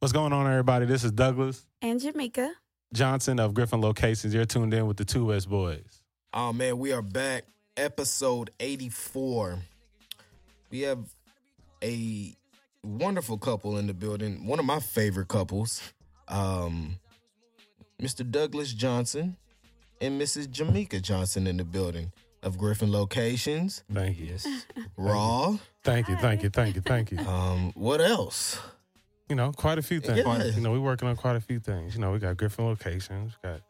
What's going on, everybody? This is Douglas And Jamaica. Johnson of Griffin Locations. You're tuned in with the Two West Boys. Oh man, we are back. Episode 84. We have a wonderful couple in the building. One of my favorite couples. Um Mr. Douglas Johnson and Mrs. Jamaica Johnson in the building of Griffin Locations. Thank you. Yes. Raw. Thank you. Thank you. Thank you. Thank you. Um, what else? You know, quite a few things. Yeah. You know, we're working on quite a few things. You know, we got Griffin Locations. We got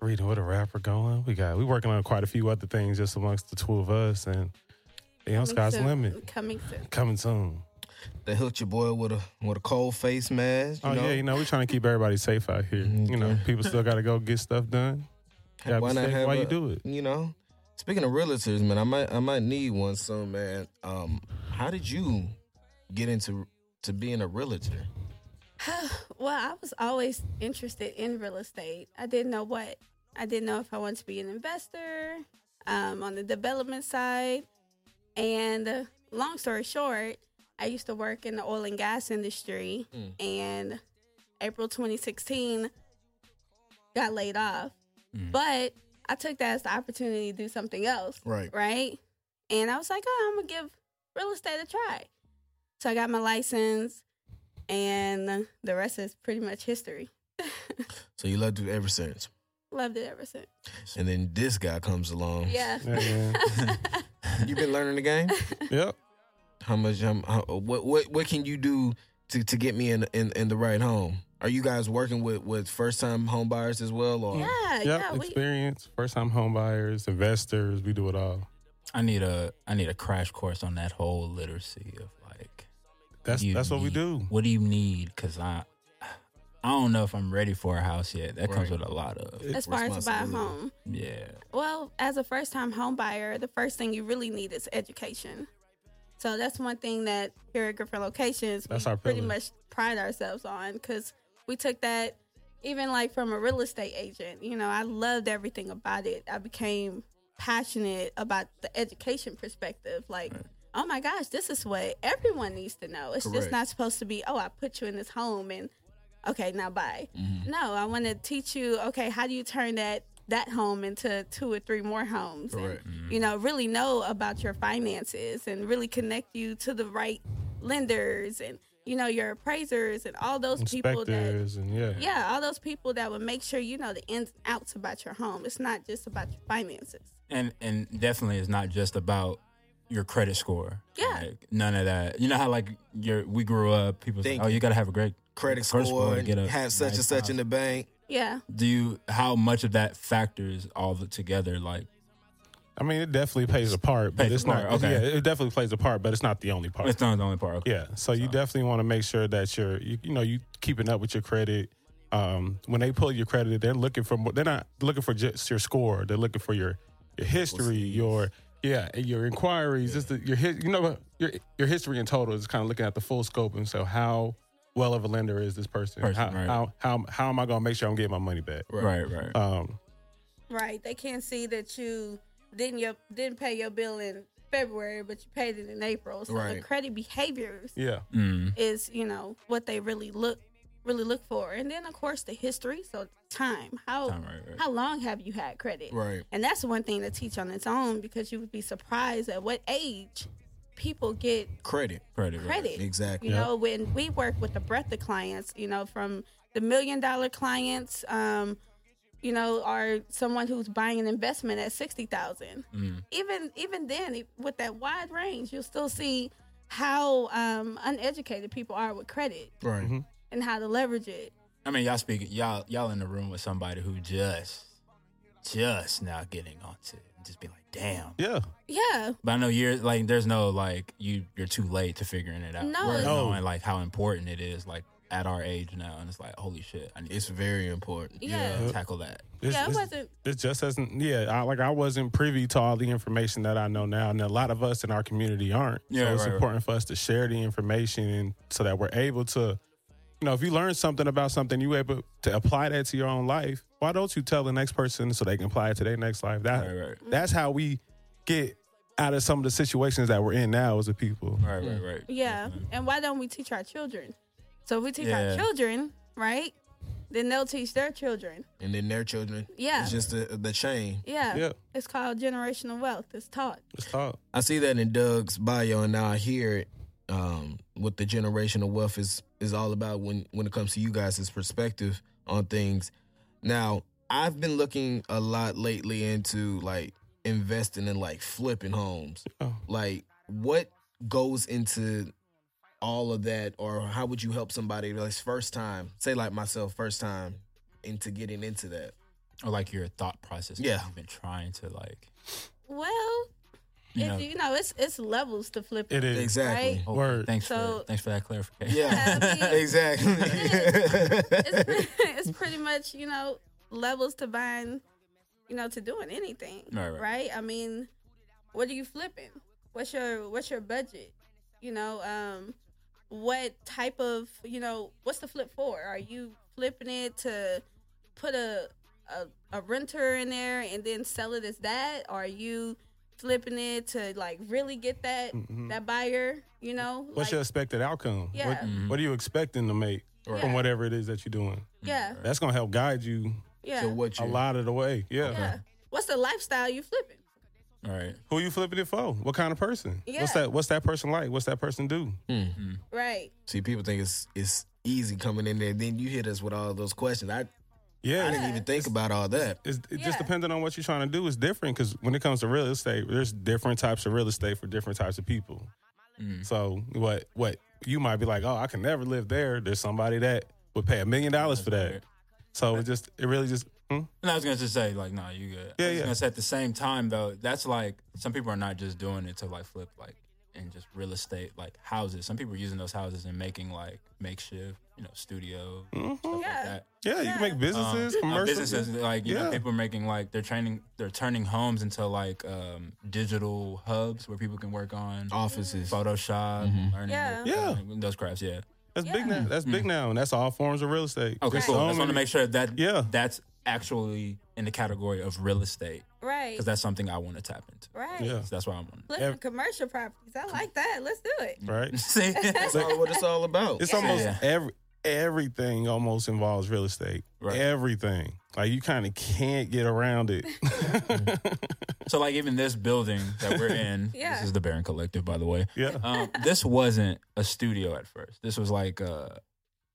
reading with a rapper going. We got we working on quite a few other things just amongst the two of us, and you know, Coming sky's soon. limit. Coming soon. Coming soon. They hooked your boy with a with a cold face mask. You Oh know? yeah, you know, we're trying to keep everybody safe out here. You know, people still got to go get stuff done. Gotta Why not safe have while a- you do it. You know, speaking of realtors, man, I might I might need one soon, man. Um, how did you get into to being a realtor? well, I was always interested in real estate. I didn't know what. I didn't know if I wanted to be an investor um, on the development side. And uh, long story short, I used to work in the oil and gas industry. Mm. And April 2016, got laid off. Mm. But I took that as the opportunity to do something else. Right. right? And I was like, oh, I'm gonna give real estate a try. So I got my license, and the rest is pretty much history. So you loved it ever since. Loved it ever since. And then this guy comes along. Yeah. Yeah, You been learning the game? Yep. How much? Um, how, what what what can you do to, to get me in, in in the right home? Are you guys working with with first time home buyers as well? Or yeah, Yep. yeah. We, Experience, first time home buyers, investors, we do it all. I need a I need a crash course on that whole literacy of like That's you that's what we need- do. What do you need? Because I I don't know if I'm ready for a house yet. That comes Right. with a lot of as far as to buy a responsibility. home. yeah. Well, as a first time home buyer, the first thing you really need is education. So that's one thing that here at Griffin Locations, That's we our pretty pillar. much pride ourselves on because we took that even like from a real estate agent. You know, I loved everything about it. I became passionate about the education perspective. Like, oh my gosh, this is what everyone needs to know. It's Correct. just not supposed to be, oh, I put you in this home and okay, now bye. Mm-hmm. No, I want to teach you, okay, how do you turn that that home into two or three more homes? And, Correct. you know, really know about your finances and really connect you to the right lenders and you know your appraisers and all those people that Inspectors and yeah. yeah, all those people that would make sure you know the ins and outs about your home. It's not just about your finances. And and definitely it's not just about your credit score. Yeah. Like, none of that. You know how like your we grew up, people say, Thank Oh, you. you gotta have a great credit credit score, to get a have such nice and such house. in the bank. Yeah, Do you how much of that factors all the together? Like I mean, it definitely plays a part, but Plays a it's not. part, okay. Yeah, it definitely plays a part, but it's not the only part. it's not the only part. Okay. Yeah, so you definitely want to make sure that you're, you, you know, you keeping up with your credit. Um, when they pull your credit, they're looking for more. They're not looking for just your score. They're looking for your your history, your yeah, your inquiries. Just the, your you know what your your history in total is kind of looking at the full scope and so how well of a lender is this person? Person, how, right. how how how am I going to make sure I'm getting my money back? Right, right. Um, right. They can't see that you didn't your didn't pay your bill in February, but you paid it in April. So the credit behaviors yeah, Mm. is you know what they really look really look for, and then of course the history. So time. How Time, right, right. how long have you had credit? Right. And that's one thing to teach on its own because you would be surprised at what age people get Credit. Credit, right. credit. Exactly. You know, when we work with the breadth of clients, you know, from the million dollar clients, um, you know, or someone who's buying an investment at sixty thousand. Mm. Even even then, with that wide range, you'll still see how um, uneducated people are with credit Right. Mhm. And how to leverage it. I mean, y'all speak y'all y'all in the room with somebody who just just now getting onto it and just be like, damn. yeah. Yeah, But I know you're like, there's no like you you're too late to figuring it out. No. Right. No. knowing like how important it is, like at our age now, and it's like, holy shit, I need It's very important. Yeah. to tackle that. It's- yeah, it wasn't. It just hasn't. Yeah, I, like I wasn't privy to all the information that I know now, and a lot of us in our community aren't. Yeah, so it's right, right. important for us to share the information, and so that we're able to, you know, if you learn something about something, you able to apply that to your own life. Why don't you tell the next person so they can apply it to their next life? That Right, right, that's how we get out of some of the situations that we're in now as a people. right, right, right. Yeah, and why don't we teach our children? So if we teach Yeah. our children, right, then they'll teach their children. And then their children. Yeah. It's just the, the chain. Yeah. Yeah. It's called generational wealth. It's taught. It's taught. I see that in Doug's bio, and now I hear it. Um, what the generational wealth is is all about when when it comes to you guys' perspective on things. Now, I've been looking a lot lately into like investing in like flipping homes. Oh. Like, what goes into all of that, or how would you help somebody like first time, say like myself, first time into getting into that? Or like your thought process. Yeah. You've been trying to like, Well, you know. you know, it's it's levels to flip. It is. Exactly. Right? Oh, Word. Thanks So- for thanks for that clarification. Yeah, Yeah, I mean- exactly. it's, pretty, it's pretty much you know levels to buying, you know, to doing anything. Right, right. I mean, what are you flipping? What's your what's your budget? You know, um, what type of you know what's the flip for? Are you flipping it to put a a, a renter in there and then sell it as that? Or are you flipping it to like really get that Mhm. that buyer? You know, What's like, your expected outcome? Yeah. What, Mhm. what are you expecting to make Yeah. from whatever it is that you're doing? yeah, That's gonna help guide you yeah, So what you, a lot of the way. Yeah. yeah. What's the lifestyle you flipping? All right. Who you flipping it for? What kind of person? Yeah. What's that? What's that person like? What's that person do? Right. See, people think it's it's easy coming in there. Then you hit us with all those questions. I Yeah. I didn't even think about all that. It's, it Yeah. just depending on what you're trying to do is different because when it comes to real estate, there's different types of real estate for different types of people. Mm. So what what you might be like, oh, I can never live there. There's somebody that would pay a million dollars for that. Right. So it just it really just hmm? And I was gonna just say, like, no, you good. Yeah, I was yeah. gonna say at the same time though, that's like some people are not just doing it to like flip like and just real estate like houses. Some people are using those houses and making like makeshift, you know, studio Mhm. stuff Yeah. like that. yeah, you can make businesses, Um, uh, businesses like you Yeah. know people are making like they're training they're turning homes into like um, digital hubs where people can work on Offices. Photoshop, Mhm. learning Yeah. Yeah. learning those crafts. Yeah. That's big now. That's big now, and that's all forms of real estate. Okay, There's cool. I just want to make sure that Yeah. that's actually in the category of real estate Right. because that's something I want to tap into. right. Yeah. So that's why I'm on. Flipping Ev- commercial properties. I like that. Let's do it. right. See, That's all what it's all about. It's Yeah. almost Yeah. every everything almost involves real estate. Right. Everything. Like you kind of can't get around it. so like even this building that we're in, Yeah. this is the Baron Collective, by the way. yeah. Um, this wasn't a studio at first. This was like a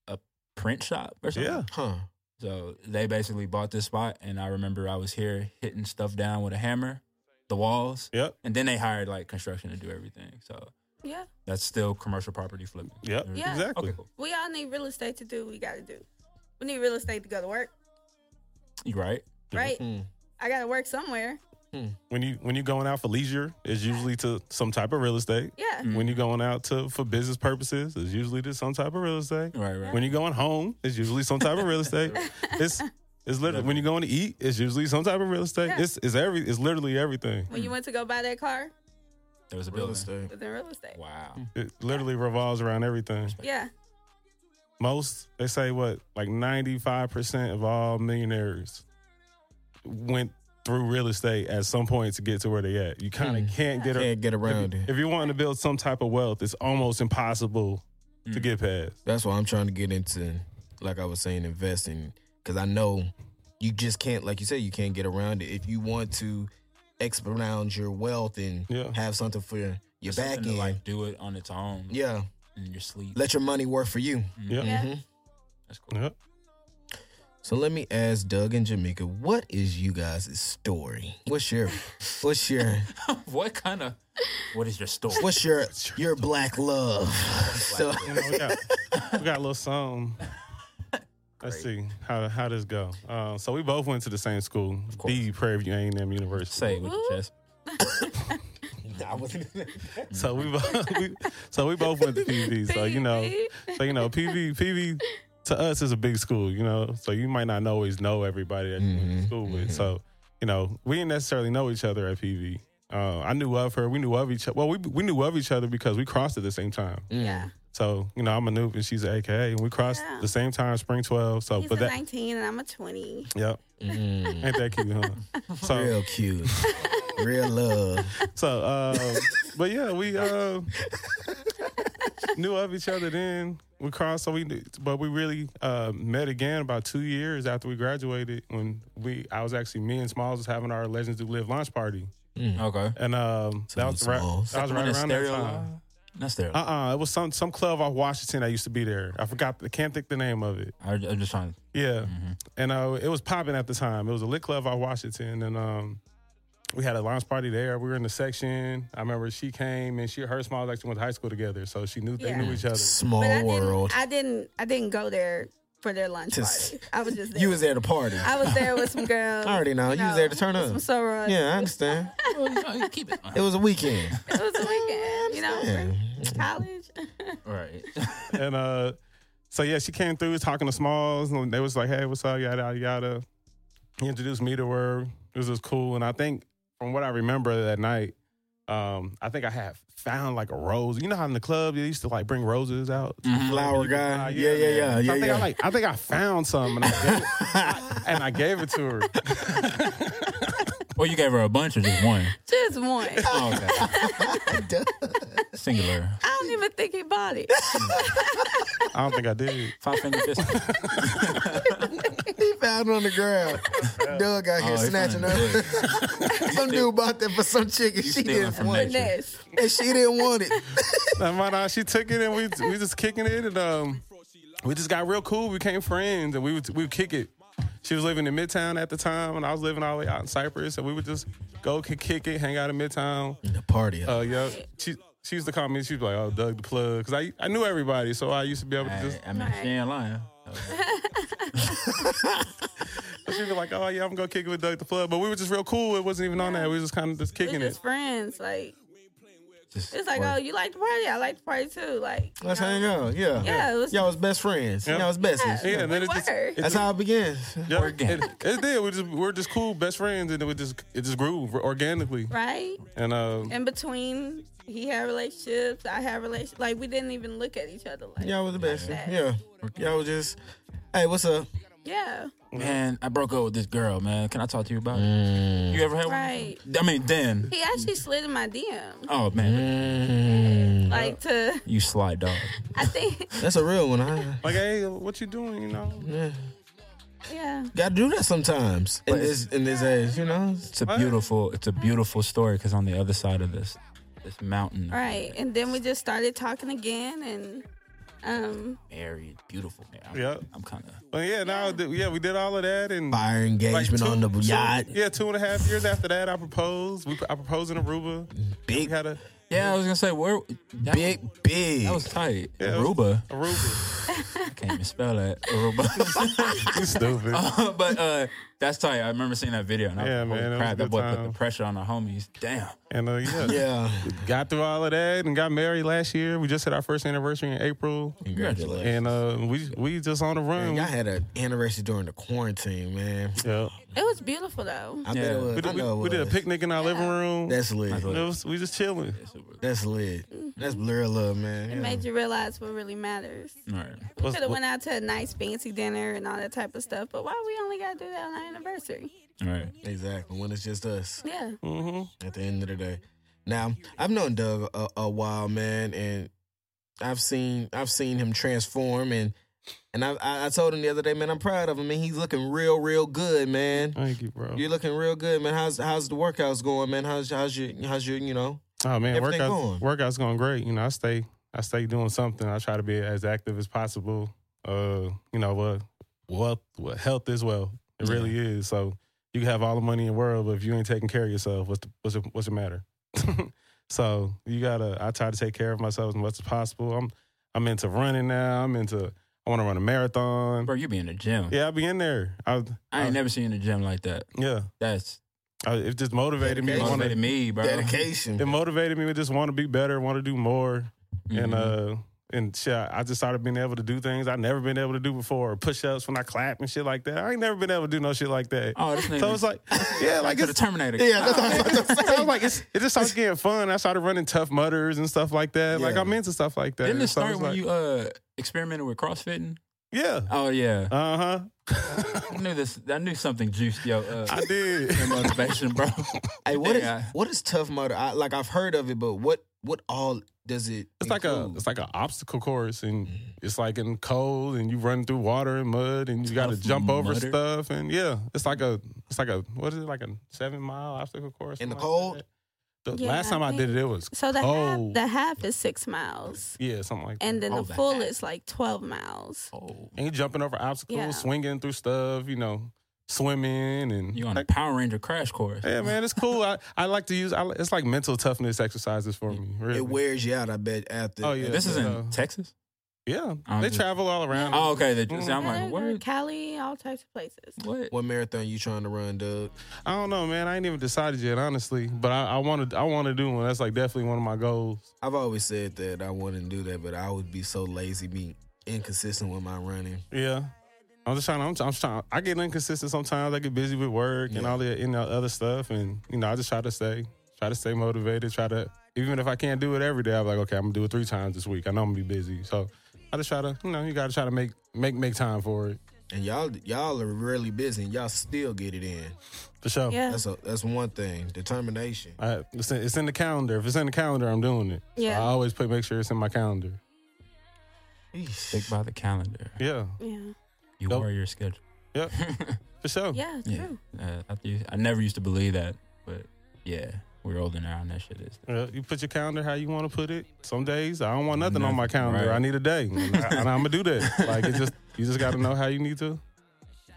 a print shop or something. Yeah. Huh. So they basically bought this spot, and I remember I was here hitting stuff down with a hammer, the walls, Yep. and then they hired like construction to do everything. So Yeah. that's still commercial property flipping. Yep. Yeah. Exactly. Okay, cool. We all need real estate to do what we got to do. We need real estate to go to work, You right? right? Hmm. I got to work somewhere. When you when you're going out for leisure, it's usually to some type of real estate. Yeah. Mm. When you're going out to for business purposes, it's usually to some type of real estate. Right, right. When you're going home, it's usually some type of real estate. It's it's literally when you're going to eat, it's usually some type of real estate. Yeah. It's it's every it's literally everything. When you went to go buy that car, there was a Real building. estate. it was in real estate. Wow. It literally revolves around everything. Yeah. Most they say what like 95 percent of all millionaires went through real estate at some point to get to where they at. You kind of Hmm. can't get Can't get around if, it. if you're wanting to build some type of wealth, it's almost impossible to Mm. get past. That's why I'm trying to get into, like I was saying, investing. Because I know you just can't, like you said, you can't get around it. If you want to expound your wealth and Yeah. have something for your, your back end, to like do it on its own. yeah, In your sleep. let your money work for you. Yep. Yeah. Mhm. That's cool. Yep. So let me ask Doug and Jamaica, what is you guys' story? What's your, what's your, what kind of? What is your story? what's your, your black love? So You know, we got, we got a little song. Let's see how how this go. Uh, so we both went to the same school, course. B Prairie View A and M University. Say with your chest. I wasn't. So we, both, we so we both went to PV. So you know, so you know, PV PV to us is a big school. You know, so you might not always know everybody that you went to Mhm, school with. So you know, we didn't necessarily know each other at PV. Uh, I knew of her. We knew of each other. Well, we we knew of each other because we crossed at the same time. Yeah. So you know, I'm a Nupe and she's an AKA, and we crossed Yeah. the same time, spring 12. So, He's but a that, 19 and I'm a 20. yep, Mm, ain't that cute, huh? So, real cute, real love. so, uh, but yeah, we uh, knew of each other then. We crossed. So we, but we really uh, met again about two years after we graduated. When we, I was actually me and Smalls was having our Legends Do Live launch party, Okay. and um, that was right. That was right around that time. That's there. Uh uh it was some some club off Washington that used to be there. I forgot. I can't think the name of it. I, I'm just trying. Yeah, and uh, it was popping at the time. It was a lit club off Washington, and um, we had a launch party there. We were in the section. I remember she came and she her Smalls actually went to high school together, so she knew they knew each other. Small But I world. didn't. I didn't. I didn't go there for their lunch Just- party. I was just there. You was there to party. I was there with some girls. I already know. You was there to turn up. Some sorors. Yeah, I understand. keep it. It was a weekend. It was a weekend. You know, Yeah. for college. Right. and uh, so yeah, she came through talking to Smalls, and they was like, "Hey, what's up?" Yada yada yada. He introduced me to her. It was just cool, and I think from what I remember that night, um, I think I had found like a rose. You know how in the club they used to like bring roses out. Flower Uh, guy. Yeah, yeah, yeah, So yeah, I think I like I think I found some and I it, and I gave it to her. Well, you gave her a bunch or just one? Just one. Oh, okay. Singular. I don't even think he bought it. I don't think I did. Five finger fist. He found it on the ground. Doug out here Oh, snatching found her. some dude bought that for some chick and You she didn't want it. nature. Finesse. And she didn't want it. And my nah, she took it and we we just kicking it and um we just got real cool. We became friends and we would we would kick it. She was living in Midtown at the time and I was living all the way out in Cypress and we would just go kick, kick it, hang out in Midtown. In the party. Uh yeah, she she used to call me. She was like, "Oh, Doug the plug," because I I knew everybody, so I used to be able to I, just. I mean, she ain't lying. She'd be like, "Oh yeah, I'm gonna kick it with Doug the plug," but we were just real cool. It wasn't even on that. We were just kind of just We're kicking just it. friends. Like Just it's like, work. oh, you like the party? I like the party too. Like you Let's know? hang out. Yeah. Yeah, it was- Y'all was best friends. Yeah. Y'all was besties. Yeah, and then it We just, were. it That's just how it begins. yeah, Organic. It, it did. We just we we're just cool, best friends, and it just it just grew organically. right. And uh, In between, he had relationships. I had relationships. Like we didn't even look at each other. Like Y'all was the best. that. Yeah. Y'all was just, hey, what's up? yeah, Man, I broke up with this girl, man. Can I talk to you about it? Mm. You ever had one? right. one? I mean, then. He actually slid in my DM. Oh, man. Like to, You slide dog. I think, That's a real one. I like, hey, what you doing? You know, yeah. gotta do that sometimes in this in this age, you know. It's a beautiful, it's a beautiful story because on the other side of this, this mountain, Right. And then we just started talking again and um married, beautiful. Man, I'm, Yeah. I'm kind of. but yeah, now th- yeah, we did all of that and Fire like, engagement two- on the two- yacht. Yeah, two and a half years after that, I proposed. We I proposed in Aruba. Big, We had a Yeah, I was gonna say where. That, big, big. That was tight. Yeah, it was- Aruba. Aruba. I can't even spell that. Aruba. you stupid. but uh, that's tight. I remember seeing that video. And I Yeah, was, man, holy it was crap, a that good boy put the pressure on the homies. Damn. And uh, yeah, yeah. got through all of that and got married last year. We just had our first anniversary in April, Congratulations. and uh, we we just on the run. Y'all had an anniversary during the quarantine, man. yeah, it was beautiful though. I bet Yeah. it was. we I did, we, know it we did a picnic in our living room. That's lit. it was, we just chilling. That's lit. That's blur love, man. It Yeah. made you realize what really matters. All right. We What's- could have went out to a nice fancy dinner and all that type of stuff, but why we only gotta do that on our anniversary? All right. Exactly. When it's just us Yeah. Mm-hmm. at the end of the day. Now, I've known Doug a, a while, man, and I've seen I've seen him transform and and I, I I told him the other day, man, I'm proud of him, man. He's looking real, real good, man. Thank you, bro. You're looking real good, man. How's how's the workouts going, man? How's how's your how's your you know? Oh man, Everything workouts going? workouts going great. You know, I stay I stay doing something. I try to be as active as possible. Uh, you know what, what, what health is well. It really is. So you can have all the money in the world, but if you ain't taking care of yourself, what's the, what's it, what's it matter? so you gotta. I try to take care of myself as much as possible. I'm I'm into running now. I'm into. I want to run a marathon. Bro, you be in the gym. Yeah, I'll be in there. I, I ain't never seen the gym like that. yeah. That's I, it just motivated me. to Dedication. wanna- motivated me, bro. Dedication. it motivated me to just want to be better, want to do more, and uh, and shit. I just started being able to do things I never been able to do before, push ups when I clap and shit like that. I ain't never been able to do no shit like that. Oh, this nigga. so it's like, yeah, like to the it's. Terminator. yeah, that's what I was about to say. I was like, it's, it just starts getting fun. I started running Tough Mudders and stuff like that. Like I'm into stuff like that. Didn't it So start it's when like- you uh experimented with CrossFitting? Yeah. Oh yeah, Uh huh. I knew this. I knew something juiced yo. Uh, I did. your motivation, bro. Hey, what is Yeah. what is Tough Mudder? I, like I've heard of it, but what what all does it? It's like a include? it's like an obstacle course, and it's like in cold, and you run through water and mud, and you got to Tough jump over Mudder? stuff, and yeah, it's like a it's like a what is it like a seven mile obstacle course In the something like cold? that. The Yeah, last time I, think- did it, it was So the half, the half is six miles, yeah, something like that. and then Oh, the the full half. is like twelve miles. Oh, and you jumping over obstacles, Yeah. swinging through stuff, you know, swimming, and you on a like, Power Ranger crash course? yeah, man, it's cool. I, I like to use. I, it's like mental toughness exercises for me. Really. it wears you out. I bet after. Oh, yeah. This is in Uh, Texas. Yeah, I'm they just- travel all around. Oh, okay. They, Mhm. I'm like, they go what? Cali, all types of places. What? What marathon you trying to run, Doug? I don't know, man. I ain't even decided yet, honestly. But I, I want to. I want to do one. That's like definitely one of my goals. I've always said that I wouldn't do that, but I would be so lazy, be inconsistent with my running. Yeah. I'm just trying. I'm, I'm trying. I get inconsistent sometimes. I get busy with work and Yeah. all the you know other stuff, and you know I just try to stay, try to stay motivated. Try to even if I can't do it every day, I'm like, okay, I'm gonna do it three times this week. I know I'm gonna be busy, so I just try to, you know, you got to try to make make make time for it And y'all, y'all are really busy, and y'all still get it in. for sure. Yeah, That's a that's one thing. Determination. I, it's, in, it's in the calendar. If it's in the calendar, I'm doing it. So Yeah. I always put make sure it's in my calendar. Stick by the calendar. Yeah. yeah, You Nope. are your schedule. Yep. For sure. yeah. Yeah. True. Uh, I, used- I never used to believe that, but yeah, we're older now, and that shit is. Yeah, you put your calendar how you want to put it. Some days I don't want nothing on my calendar. right. I need a day, and, I, am gonna do that. Like it just you just got to know how you need to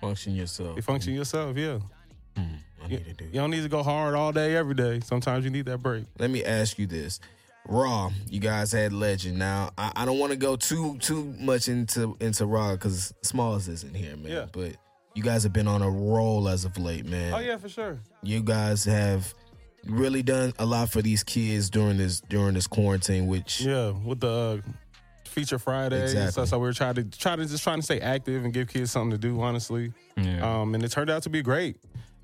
Function yourself. you function yourself. Yeah, Mm, I need to do. you don't need to go hard all day every day. Sometimes you need that break. Let me ask you this. Raw, you guys had Legend. Now, I, I don't want to go too too much into into Raw because Smalls isn't here, man. Yeah. But you guys have been on a roll as of late, man. Oh yeah, for sure. You guys have really done a lot for these kids during this during this quarantine, which Yeah, with the uh, feature Friday, Exactly. so, so we were trying to try to just trying to stay active and give kids something to do. Honestly, Yeah. um, and it turned out to be great.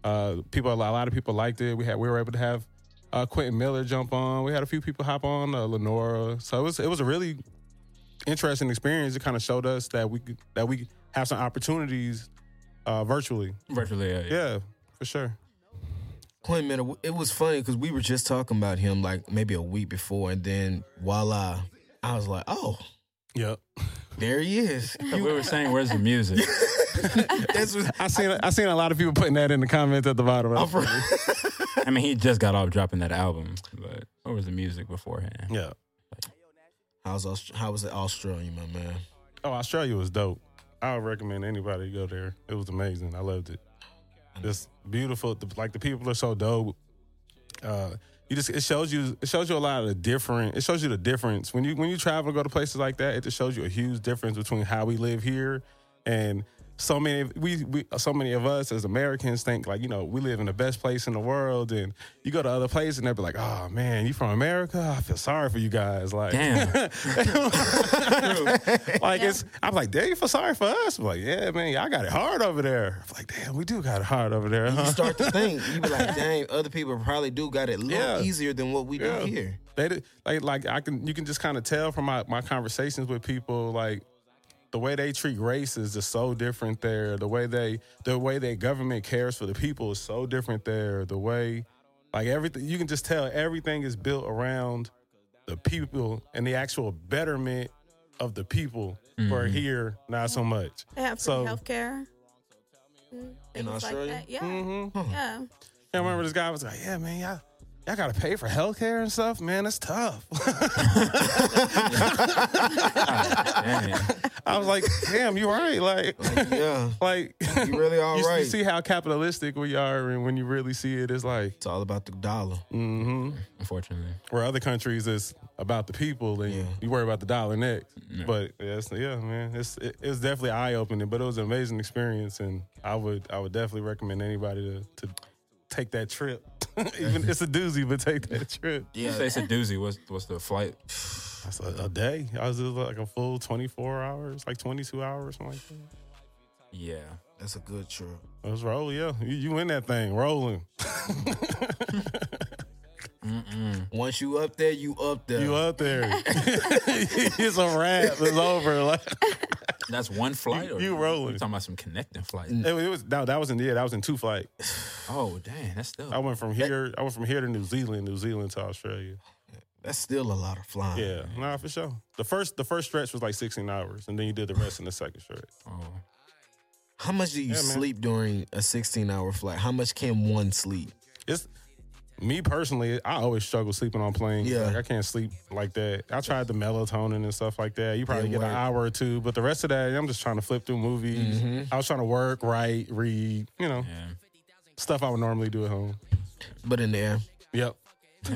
Uh, people, a lot of people liked it. We had we were able to have uh, Quentin Miller jump on. We had a few people hop on, uh, Lenora. So it was it was a really interesting experience. It kind of showed us that we that we have some opportunities uh, virtually. Virtually, yeah. yeah. Yeah, for sure. Quentin Miller, it was funny because we were just talking about him like maybe a week before, and then voila, I was like, oh, Yep. there he is. So we were saying, where's the music? That's what I seen I seen a lot of people putting that in the comments at the bottom. I'm. I mean, he just got off dropping that album, but what was the music beforehand? yeah. How's Aust- how was it Australia, my man? Oh, Australia was dope. I would recommend anybody go there. It was amazing. I loved it. It's beautiful. Like the people are so dope. Uh, you just it shows you it shows you a lot of the different. It shows you the difference when you when you travel go to places like that. It just shows you a huge difference between how we live here and so many we, we so many of us as Americans think like you know we live in the best place in the world and you go to other places and they'll be like oh man you from America I feel sorry for you guys like Damn. like it's I'm like, damn, you feel sorry for us. I'm like, yeah, man, y'all got it hard over there. I'm like, damn, we do got it hard over there, You start to think, you be like, dang, other people probably do got it a little Yeah. easier than what we Yeah. do here. They did, like like I can you can just kind of tell from my, my conversations with people like the way they treat race is just so different there. The way they the way their government cares for the people is so different there. The way like everything you can just tell everything is built around the people and the actual betterment of the people. Where here, not so much. They have free So- health care. In Australia? Like that. Yeah. Mm-hmm. Yeah. I remember this guy was like, "Yeah, man, y'all, y'all got to pay for healthcare and stuff, man. It's tough." I was like, "Damn, you right." Like, Yeah, like you really all you, right. you see how capitalistic we are, and when you really see it, it's like, it's all about the dollar. hmm Unfortunately. where other countries it's about the people, and Yeah. you worry about the dollar next. Yeah. But yeah, it's, yeah, man, it's it, it's definitely eye opening, but it was an amazing experience, and I would I would definitely recommend anybody to to take that trip. Even it's a doozy, but take that trip. You say it's a doozy. What's, what's the flight? That's a, a day. I was just like a full 24 hours, like 22 hours, something like that. Yeah. That's a good trip. It was roll, oh, yeah. You, you in that thing, rolling. Mm-mm. Once you up there, you up there. You up there. it's a wrap. It's over. Like, That's one flight. Or You rolling. You talking about some connecting flight? It, it was no, that was in yeah, that was in two flights. Oh, dang, that's still. I went from here, I went from here to New Zealand, New Zealand to Australia. That's still a lot of flying. Yeah, nah, for sure. The first the first stretch was like 16 hours, and then you did the rest in the second stretch. Oh, How much do you Yeah, man. sleep during a 16 hour flight? How much can one sleep? It's me personally. I always struggle sleeping on planes. Yeah. like, I can't sleep like that. I tried the melatonin and stuff like that. You probably Didn't get an hour or two, but the rest of that, I'm just trying to flip through movies. Mm-hmm. I was trying to work, write, read. You know, yeah. stuff I would normally do at home. But in the there, Yep.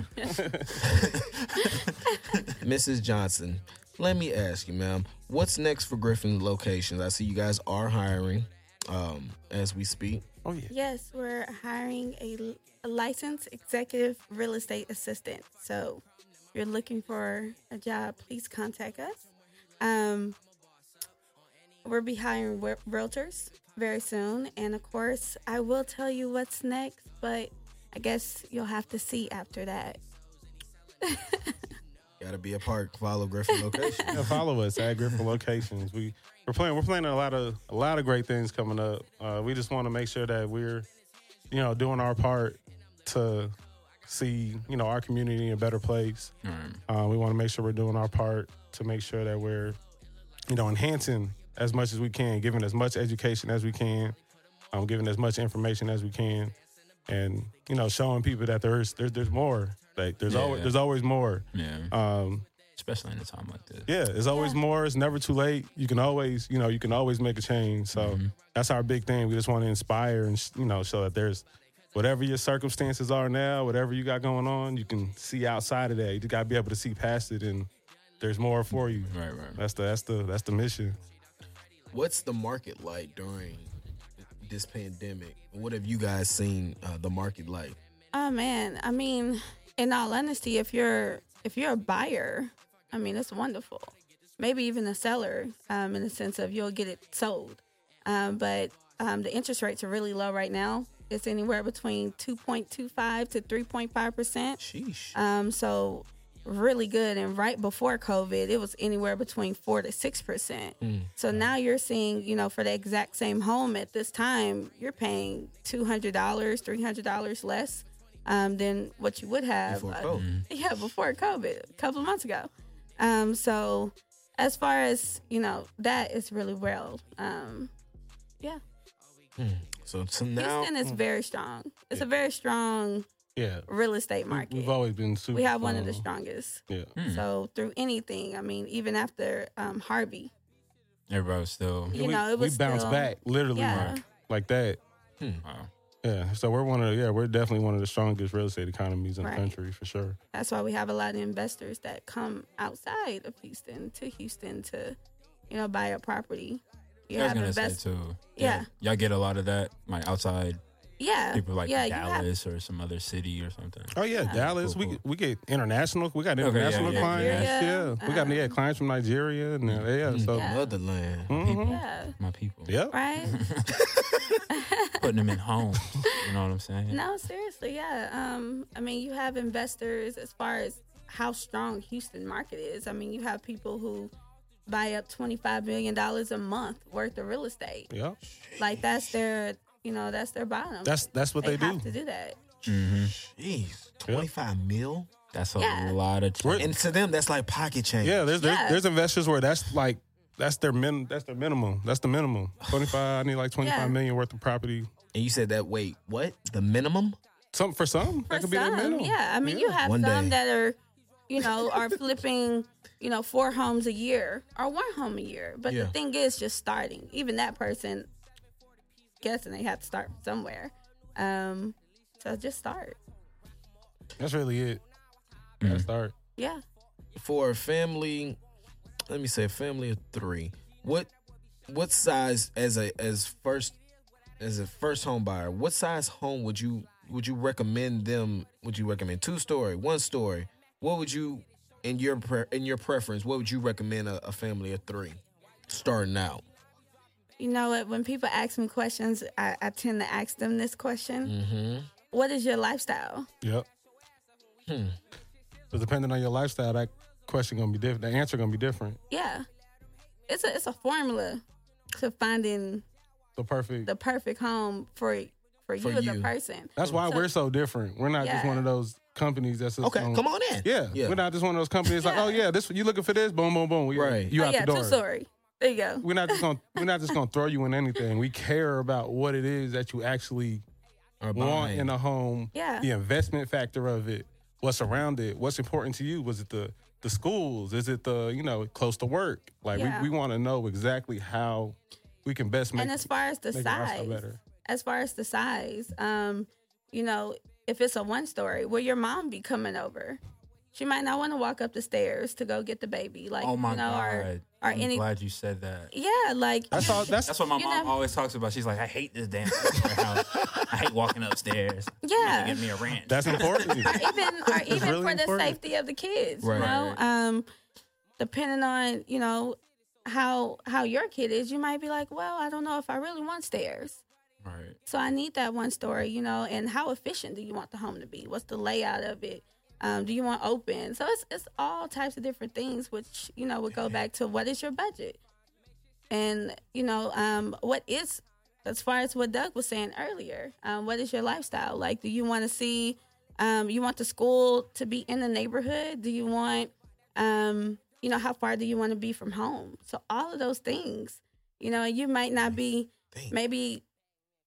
Mrs. Johnson, let me ask you, ma'am, what's next for Griffin locations? I see you guys are hiring um, as we speak. Oh yeah. Yes, we're hiring a, a licensed executive real estate assistant. So if you're looking for a job, please contact us. Um, we'll be hiring re- realtors very soon. And of course, I will tell you what's next, but I guess you'll have to see after that. Got to be a part. Follow Griffin location. Yeah, follow us at Griffin Locations. We we're playing we're planning a lot of a lot of great things coming up. Uh, we just want to make sure that we're, you know, doing our part to see you know our community in a better place. Right. Uh, we want to make sure we're doing our part to make sure that we're, you know, enhancing as much as we can, giving as much education as we can, um, giving as much information as we can, and you know, showing people that there's there's there's more. Like there's Yeah, always yeah. there's always more. Yeah. Um, Especially in a time like this. yeah, it's always Yeah. more. It's never too late. You can always, you know, you can always make a change. So Mhm. that's our big thing. We just want to inspire and you know show that there's whatever your circumstances are now, whatever you got going on, you can see outside of that. You just got to be able to see past it, and there's more for you. Right, right. That's the that's the that's the mission. What's the market like during this pandemic? What have you guys seen uh, the market like? Oh man, I mean, in all honesty, if you're if you're a buyer, I mean, it's wonderful. Maybe even a seller, um, in the sense of you'll get it sold. Um, but um, the interest rates are really low right now. It's anywhere between two point two five to three point five percent. Sheesh. Um, so really good. And right before COVID, it was anywhere between four to six percent. So now you're seeing, you know, for the exact same home at this time, you're paying two hundred dollars, three hundred dollars less um, than what you would have. Before uh, COVID. yeah, before COVID, a couple of months ago. Um, so as far as you know, that is really well. Um, yeah, So, so now, Houston is very strong. It's a very strong Yeah, real estate market. we've always been super. we have one of the strongest. Yeah, Hmm. So through anything, I mean, even after um, Harvey, Everybody was still. you we, know, it was we bounced still- back literally Yeah. like, like that. Wow. Yeah, so we're one of yeah we're definitely one of the strongest real estate economies in Right. the country for sure. That's why we have a lot of investors that come outside of Houston to Houston to, you know, buy a property. You I was have gonna invest- say too. Yeah. Y'all get a lot of that, like outside yeah, people like yeah, Dallas or some other city or something. Oh yeah, Dallas. Cool, we cool. get, we get international. We got Okay, yeah, international yeah, clients. yeah. Yeah, we got yeah Um, clients from Nigeria and uh, yeah. So Yeah. Motherland. mhm. yeah, My people. yep. right. Putting them in homes. You know what I'm saying? no, seriously, yeah. Um, I mean, you have investors as far as how strong Houston market is. I mean, you have people who buy up twenty five million dollars a month worth of real estate. Yep. Like that's their, you know, that's their bottom. That's that's what they, have do. to do that. hmm Jeez. 25 mil? That's a Yeah. lot of. We're- And to them, that's like pocket change. Yeah, there's there's, Yeah. there's investors where that's like that's their min that's their minimum. That's the minimum. Twenty five. I need like twenty five million Yeah. worth of property. And you said that, wait, what? The minimum? Some for some For that could be their minimum. yeah. I mean, you have One some day. that are, you know, are flipping, you know, four homes a year or one home a year. But Yeah. the thing is, just starting. Even that person, guessing they have to start somewhere. Um, so just start. That's really it. Mm-hmm. Gotta start. Yeah. For a family, let me say a family of three, what what size as a as first as a first home buyer, what size home would you would you recommend them? Would you recommend two story, one story? What would you in your pre, in your preference? What would you recommend a, a family of three starting out? You know what? When people ask me questions, I, I tend to ask them this question Mm-hmm. What is your lifestyle? Yep. Hmm. So depending on your lifestyle, that question gonna be different. The answer gonna be different. Yeah. it's a it's a formula to finding The perfect. the perfect home for for, For you as a person. That's why So- we're so different. We're not just one of those companies that's just Okay, on- come on in. Yeah, Yeah. we're not just one of those companies like, oh yeah, this you looking for this? Boom, boom, boom. We, Right. You oh out yeah, the door. two story. There you go. We're not just gonna we're not just gonna throw you in anything. We care about what it is that you actually Or want buying. in a home. Yeah. The investment factor of it. What's around it? What's important to you? Was it the the schools? Is it the you know close to work? Like Yeah. we, we want to know exactly how we can best make and as far as the make our lifestyle size, better. as far as the size, um, you know, if it's a one story, will your mom be coming over? She might not want to walk up the stairs to go get the baby, like oh my you know, god! or or I'm any. glad you said that. Yeah, like That's all. That's, That's what my mom know- always talks about. She's like, I hate this damn house. I hate walking upstairs. Yeah. Get me a ranch. that's important. or even or even really for the safety of the kids Right. you know um depending on you know how how your kid is you might be like well i don't know if i really want stairs right. so i need that one story you know and how efficient do you want the home to be what's the layout of it um, do you want open? So it's, it's all types of different things which you know would go back to what is your budget? And you know um, what is as far as what doug was saying earlier um, what is your lifestyle? Like do you want to see um, you want the school to be in the neighborhood? Do you want um, you know how far do you want to be from home? So all of those things you know you might not be maybe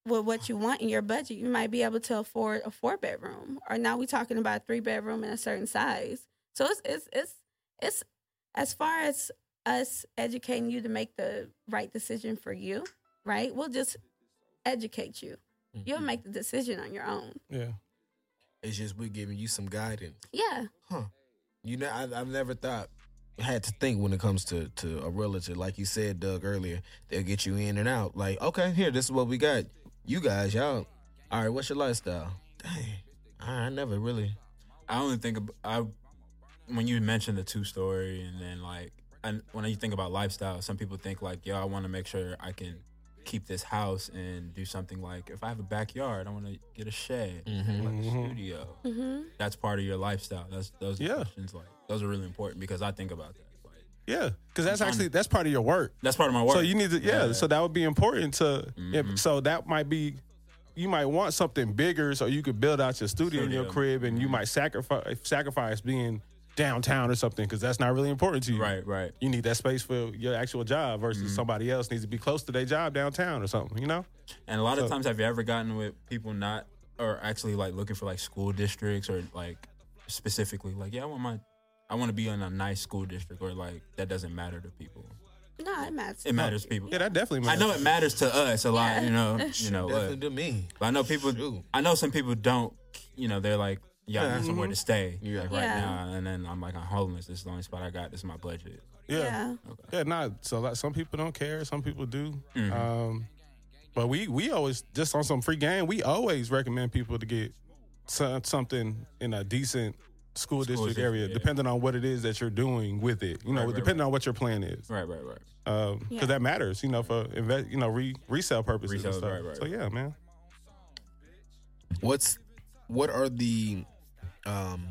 with what you want in your budget you might be able to afford a four bedroom or now we're talking about a three bedroom in a certain size so it's it's it's it's as far as us educating you to make the right decision for you right we'll just educate you you'll mm-hmm. make the decision on your own yeah. It's just we're giving you some guidance. yeah Huh. You know, I, I've never thought had to think when it comes to to a relative. Like you said, Doug earlier, they'll get you in and out. Like, okay, here, this is what we got. You guys, y'all. All right, what's your lifestyle? Dang, I never really. I only think about I when you mentioned the two story and then like and when you think about lifestyle, some people think like, yo, I want to make sure I can keep this house and do something like if I have a backyard, I want to get a shed, Mhm. like a studio. mm-hmm. That's part of your lifestyle. That's those are Yeah. questions like those are really important because I think about that. Yeah, because that's actually that's part of your work. that's part of my work. So you need to yeah, So that would be important to. Yeah, Mhm. so that might be. You might want something bigger so you could build out your studio, in your crib, and you Mhm. might sacrifice sacrifice being downtown or something because that's not really important to you. right, right. You need that space for your actual job versus Mhm. somebody else needs to be close to their job downtown or something. You know? And a lot of times, have you ever gotten with people not, or actually like looking for like school districts or like specifically like, yeah, I want my, I want to be in a nice school district or like that doesn't matter to people. no it matters It matters to people. Yeah, that definitely. Matters. I know it matters to us a lot, you know, you know. Definitely Uh, to me. but I know people. Shoot. I know some people don't. You know, they're like, yeah, I Yeah. need somewhere to stay Yeah. like, right Yeah. now, and then I'm like, I'm homeless. This is the only spot I got. This is my budget. Yeah. yeah Okay. Yeah, not so. Like, some people don't care. Some people do. Mhm. Um, but we we always just on some free game. We always recommend people to get some, something in a decent school, School district district, area, yeah. depending on what it is that you're doing with it. You know, Right, right, depending on what your plan is, Right, right, right. because Yeah. that matters. You know, for invest, you know, re, resale purposes and stuff. right, right, So yeah, man. What's what are the um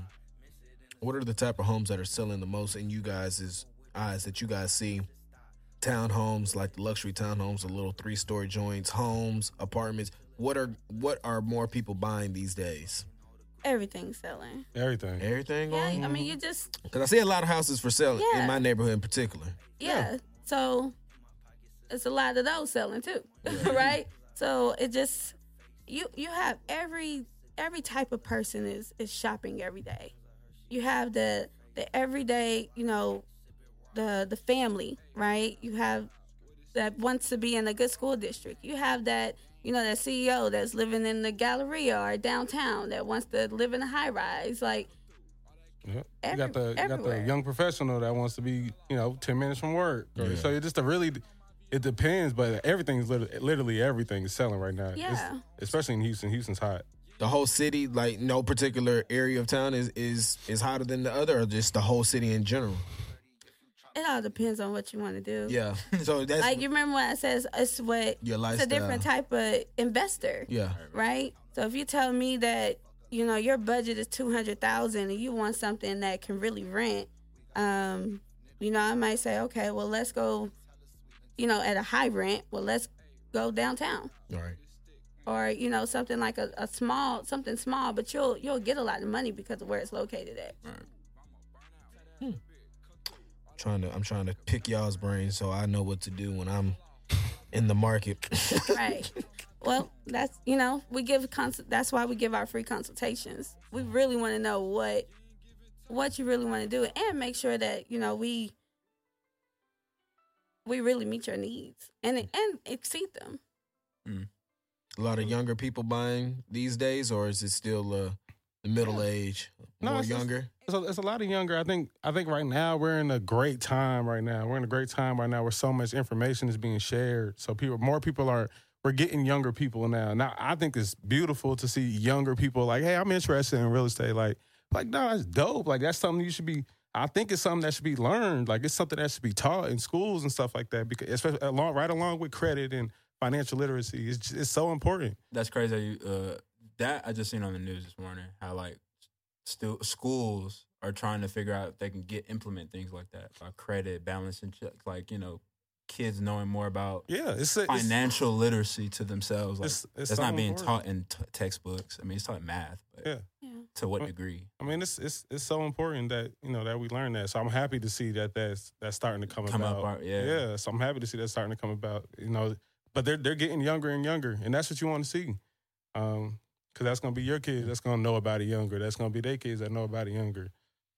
what are the type of homes that are selling the most in you guys' eyes that you guys see? Townhomes, like the luxury townhomes, the little three story joints, homes, apartments. What are what are more people buying these days? Everything's selling Everything. Everything yeah going? i mean you just Because I see a lot of houses for sale Yeah. in my neighborhood in particular. yeah. So it's a lot of those selling too, right? So it just you you have every every type of person is is shopping every day. You have the the everyday, you know, the the family, right? You have that wants to be in a good school district. You have that you know that CEO that's living in the Galleria or downtown that wants to live in a high rise. Like Yeah. you got the you got the young professional that wants to be you know ten minutes from work. Yeah. So it just a really it depends, but everything's literally, literally everything is selling right now. It's- Yeah. especially in Houston. Houston's hot. The whole city, like no particular area of town is is is hotter than the other, or just the whole city in general. It all depends on what you want to do. Yeah. So that's like you remember when I says it's what your it's a different type of investor, Yeah. right? So if you tell me that you know your budget is two hundred thousand and you want something that can really rent, um, you know I might say okay, well let's go you know, at a high rent. Well, let's go downtown. All right. Or, you know, something like a, a small something small, but you'll you'll get a lot of money because of where it's located at. Trying to I'm trying to pick y'all's brains so I know what to do when I'm in the market. right. Well, that's you know we give cons- that's why we give our free consultations. We really want to know what what you really want to do and make sure that you know we we really meet your needs and and exceed them. a lot of younger people buying these days, or is it still uh, middle age, No, more it's just- younger? So it's a lot of younger. I think. I think right now we're in a great time. Right now we're in a great time right now where so much information is being shared. So people, more people are. We're getting younger people now. Now I think it's beautiful to see younger people like, hey, I'm interested in real estate. Like, like no, that's dope. Like that's something you should be. I think it's something that should be learned. Like it's something that should be taught in schools and stuff like that. Because especially along, right along with credit and financial literacy, it's it's so important. That's crazy. How you, uh, that I just seen on the news this morning. How like still schools are trying to figure out if they can get implement things like that, like credit, balance, and checks. Like you know, kids knowing more about Yeah, it's, it's financial literacy to themselves. Like It's- it's that's not being important. taught in t- textbooks. I mean, it's taught in math, but Yeah. Yeah. to what Right. degree? I mean, it's it's it's so important that you know that we learn that. So I'm happy to see that that's that's starting to come, Come about. about, yeah. yeah. So I'm happy to see that starting to come about. You know, but they're they're getting younger and younger, and that's what you want to see. Um, because that's gonna be your kids that's gonna know about it younger. That's gonna be their kids that know about it younger.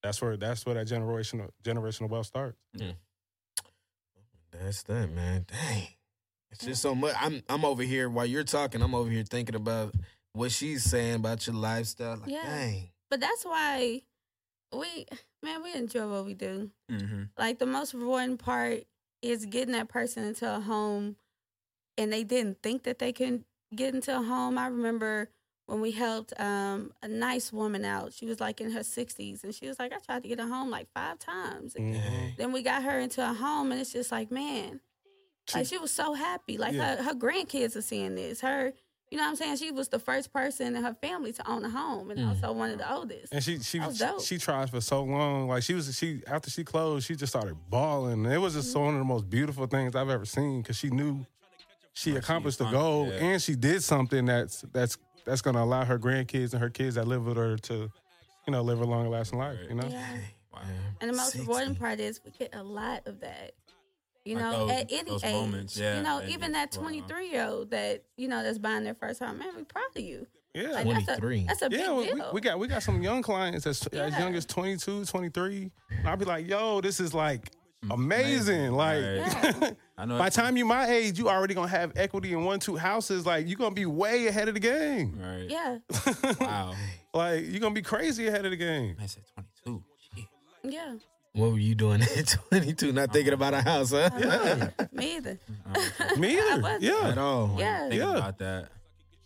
That's where that's where that generational generational wealth starts. That's that, man. Dang. It's just so much. I'm I'm over here while you're talking. I'm over here thinking about what she's saying about your lifestyle. Like, Yeah. dang. But that's why we man we enjoy what we do. Mm-hmm. Like the most rewarding part is getting that person into a home and they didn't think that they can get into a home. I remember when we helped um, a nice woman out. She was like in her 60s and she was like, I tried to get a home like five times. And Mhm. then we got her into a home and it's just like, man, like she was so happy. Like Yeah. her, her grandkids are seeing this. Her, you know what I'm saying? She was the first person in her family to own a home and Mm. also one of the oldest. And she she That was dope. she tried for so long. Like she was she after she closed, she just started bawling. It was just one of the most beautiful things I've ever seen because she knew she accomplished the goal yeah. and she did something that's that's that's gonna allow her grandkids and her kids that live with her to, you know, live a long lasting life. You know. Yeah. Wow. And the most 60. rewarding part is we get a lot of that. You Like know, those- at any those age. moments, yeah, you know, even that 23 year old that, you know, that's buying their first home. Man, we proud of you. Yeah. Like, that's a, 23. that's a big yeah, we, deal. we got we got some young clients that's as young as 22, 23. And I'll be like, yo, this is like mm. amazing. Like Right. I know. by the time you my age, you already gonna have equity in one, two houses. Like you're gonna be way ahead of the game. right. yeah. Wow. like you're gonna be crazy ahead of the game. I said twenty two. Yeah. What were you doing at 22? Not thinking about a uh-huh. house, huh? Me either. Uh-huh. Me either. wasn't. Yeah. At all. Yeah. Think Yeah. about that.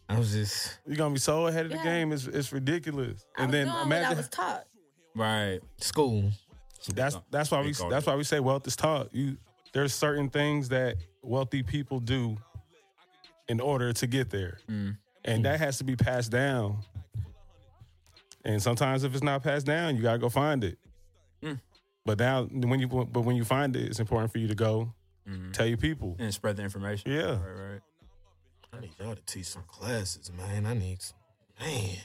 I was just You're gonna be so ahead of the game. It's it's ridiculous. I And was then doing what I imagine was taught. Right. school. that's that's why we that's why we say wealth is taught. You there's certain things that wealthy people do in order to get there. Mm. And that has to be passed down. And sometimes if it's not passed down, you gotta go find it. Mm. But now when you but when you find it, it's important for you to go Mhm. tell your people. And spread the information. Yeah. Right. Right. I need y'all to teach some classes, man. I need some, man.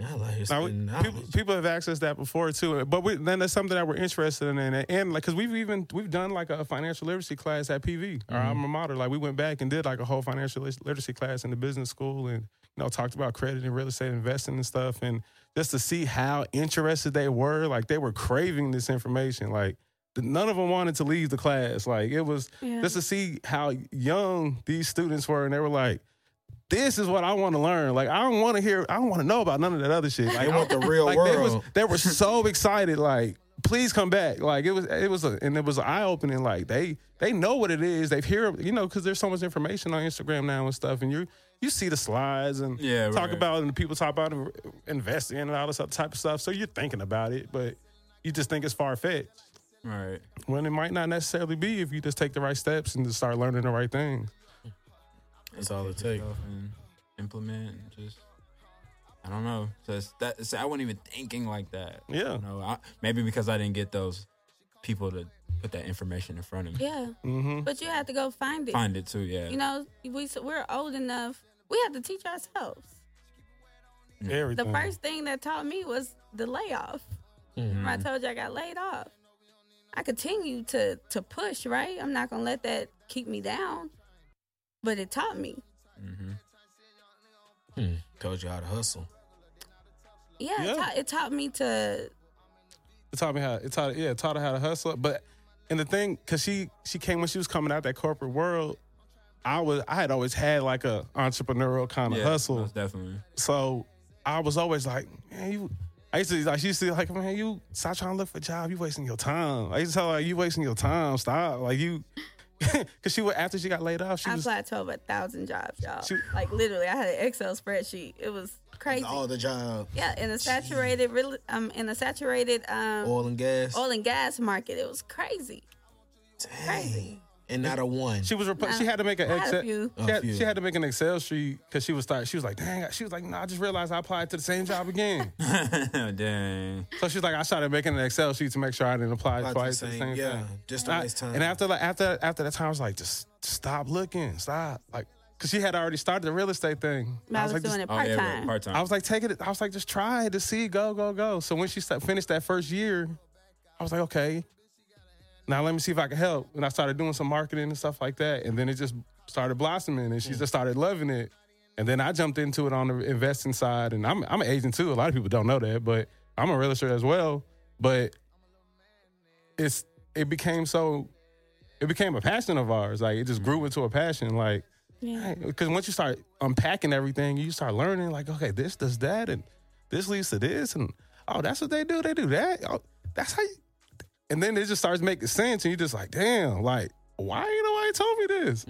Y'all out here Now, we, people, knowledge. people have accessed that before too, but we, then that's something that we're interested in, and, and like because we've even we've done like a financial literacy class at PV, our Mm-hmm. alma mater. Like we went back and did like a whole financial literacy class in the business school, and you know talked about credit and real estate investing and stuff, and just to see how interested they were, like they were craving this information, like. None of them wanted to leave the class. Like it was Yeah. just to see how young these students were, and they were like, "This is what I want to learn." Like I don't want to hear, I don't want to know about none of that other shit. Like They want the real like world. They, was, they were so excited. Like, please come back. Like it was, it was, a, and it was eye opening. Like they, they know what it is. They've hear, you know, because there's so much information on Instagram now and stuff, and you, you see the slides and Yeah, talk right. about and people talk about investing and all this other type of stuff. So you're thinking about it, but you just think it's far fetched. Right. When it might not necessarily be if you just take the right steps and just start learning the right things. That's all it takes. And implement and just. I don't know. Just that. so I wasn't even thinking like that. Yeah. You know, I, maybe because I didn't get those people to put that information in front of me. Yeah, Mm-hmm. but you have to go find it. Find it too, yeah. You know, we we're old enough. We have to teach ourselves. Everything. The first thing that taught me was the layoff. Remember I told you I got laid off. I continue to to push, right? I'm not gonna let that keep me down. But it taught me. hmm Hmm. Told you how to hustle. Yeah, Yeah. It, taught, it taught me to It taught me how. It taught yeah, it taught her how to hustle. But and the thing, cause she she came when she was coming out that corporate world. I was I had always had like a entrepreneurial kind of yeah, hustle. most definitely. So I was always like, man, you. I used to like she used to like, man, you stop trying to look for a job. You wasting your time. I used to tell her, like, you wasting your time. Stop. Like you, because she was after she got laid off. She I was applied to over a thousand jobs, y'all. She- like literally, I had an Excel spreadsheet. It was crazy. All the job, yeah, in a saturated, really, um, in a saturated um, oil and gas. oil and gas market, it was crazy. crazy. And not a one. She was. Rep- she had to make an I a Excel. few. She, had, A few. she had to make an Excel sheet because she was start. She was like, dang. She was like, no. I just realized I applied to the same job again. Dang. so she's like, I started making an Excel sheet to make sure I didn't apply Apply twice the to the same- same yeah, thing. just to waste time. And after like after after that time, I was like, just stop looking, stop. Like, cause she had already started the real estate thing. I was, like, doing just- it Oh, part yeah, time. part time. I was like, take it. I was like, just try it to see, go, go, go. So when she finished that first year, I was like, okay, now let me see if I can help. And I started doing some marketing and stuff like that. And then it just started blossoming, and she mm. just started loving it. And then I jumped into it on the investing side, and I'm I'm an agent too. A lot of people don't know that, but I'm a realtor as well. But it's it became so it became a passion of ours. Like it just grew into a passion. Like Yeah. because once you start unpacking everything, you start learning like, okay, this does that, and this leads to this, and oh, that's what they do. They do that. Oh, that's how. You, and then it just starts making sense, and you're just like, damn, like, why ain't nobody told me this?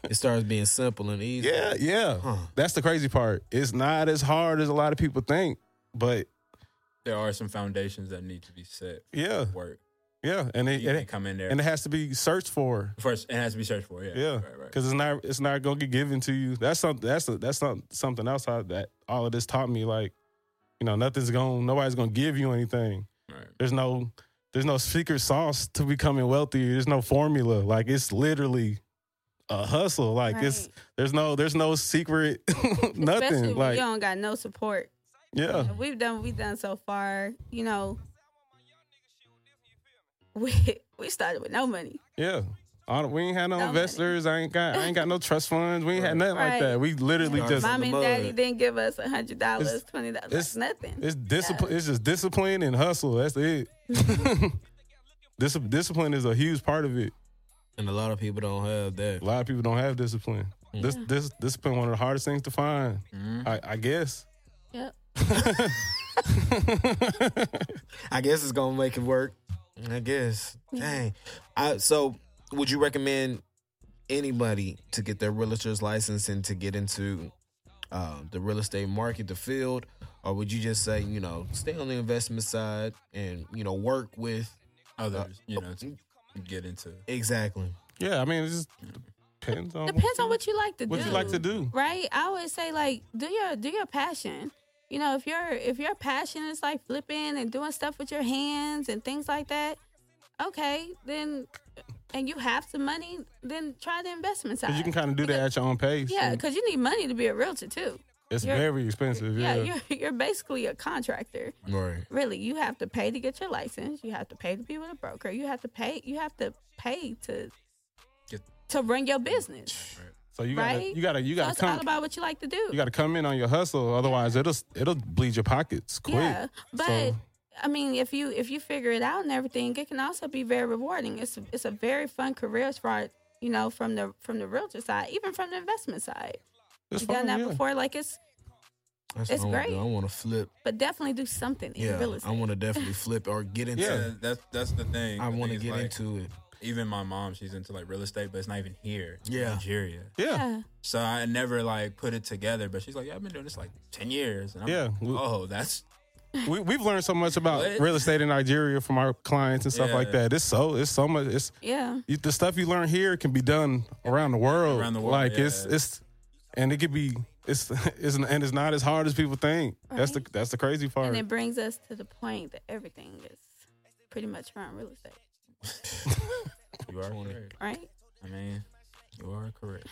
it starts being simple and easy. yeah, yeah. Huh. That's the crazy part. It's not as hard as a lot of people think, but there are some foundations that need to be set. yeah, Work. yeah, and it, You and can it come in there. and it has to be searched for. First, it has to be searched for. Yeah. Yeah, Right, right. because it's not it's not gonna get given to you. That's something that's a, that's not something else I, that all of this taught me. Like, you know, nothing's gonna nobody's gonna give you anything. Right. There's no there's no secret sauce to becoming wealthy. There's no formula. Like it's literally a hustle. Like it's there's no there's no secret nothing. when Like you don't got no support. yeah, We've done what we've done so far. You know, we we started with no money. yeah. All- we ain't had no No money. investors. I ain't got I ain't got no trust funds. We ain't had nothing like that. We literally Right. just From Mom and daddy didn't give us a hundred dollars, It's- twenty dollars, it's- nothing. It's discipline. It's just discipline and hustle. That's it. Dis- discipline is a huge part of it. And a lot of people don't have that. A lot of people don't have discipline. This, this discipline one of the hardest things to find. Mhm. I, I guess. Yep. I guess it's gonna make it work. I guess. Dang. I, so, would you recommend anybody to get their realtor's license and to get into uh, the real estate market, the field, or would you just say, you know, stay on the investment side and you know work with Others, you know, to get into. exactly? yeah, I mean, it just depends on Depends on what you like to do. what you like to do. right? I always say like do your do your passion. You know, if your if your passion is like flipping and doing stuff with your hands and things like that, okay, then and you have some money, then try the investment side. Because you can kind of do that at your own pace. yeah, because you need money to be a realtor too. it's you're- very expensive. Yeah, Yeah, you're you're basically a contractor. Right. Really, you have to pay to get your license. You have to pay to be with a broker. You have to pay. You have to pay to Get- to run your business. so you gotta right? you gotta you gotta it's all about what you like to do. you gotta come in on your hustle. Otherwise, it'll it'll bleed your pockets quick. Yeah, but So- I mean, if you if you figure it out and everything, it can also be very rewarding. It's it's a very fun career as far you know from the from the realtor side, even from the investment side. It's You've done that yeah. before, like it's That's It's what I wanna great. do. I want to flip. but definitely do something in Yeah, real I estate. want to definitely flip or get into. Yeah. Yeah, that's that's the thing. I The want to thing is, get like, into it. Even my mom, she's into like real estate, but it's not even here. It's Yeah. Nigeria. Yeah, yeah, So I never like put it together. But she's like, "Yeah, I've been doing this like ten years." And I'm Yeah. like, oh, that's we we've learned so much about What? real estate in Nigeria from our clients and stuff like that. It's so it's so much. It's yeah. you, the stuff you learn here can be done around the world. Around the world, like it's yeah. it's and it could be it's it's and it's not as hard as people think. That's the that's the crazy part. And it brings us to the point that everything is pretty much around real estate, You are correct. right? I mean, you are correct.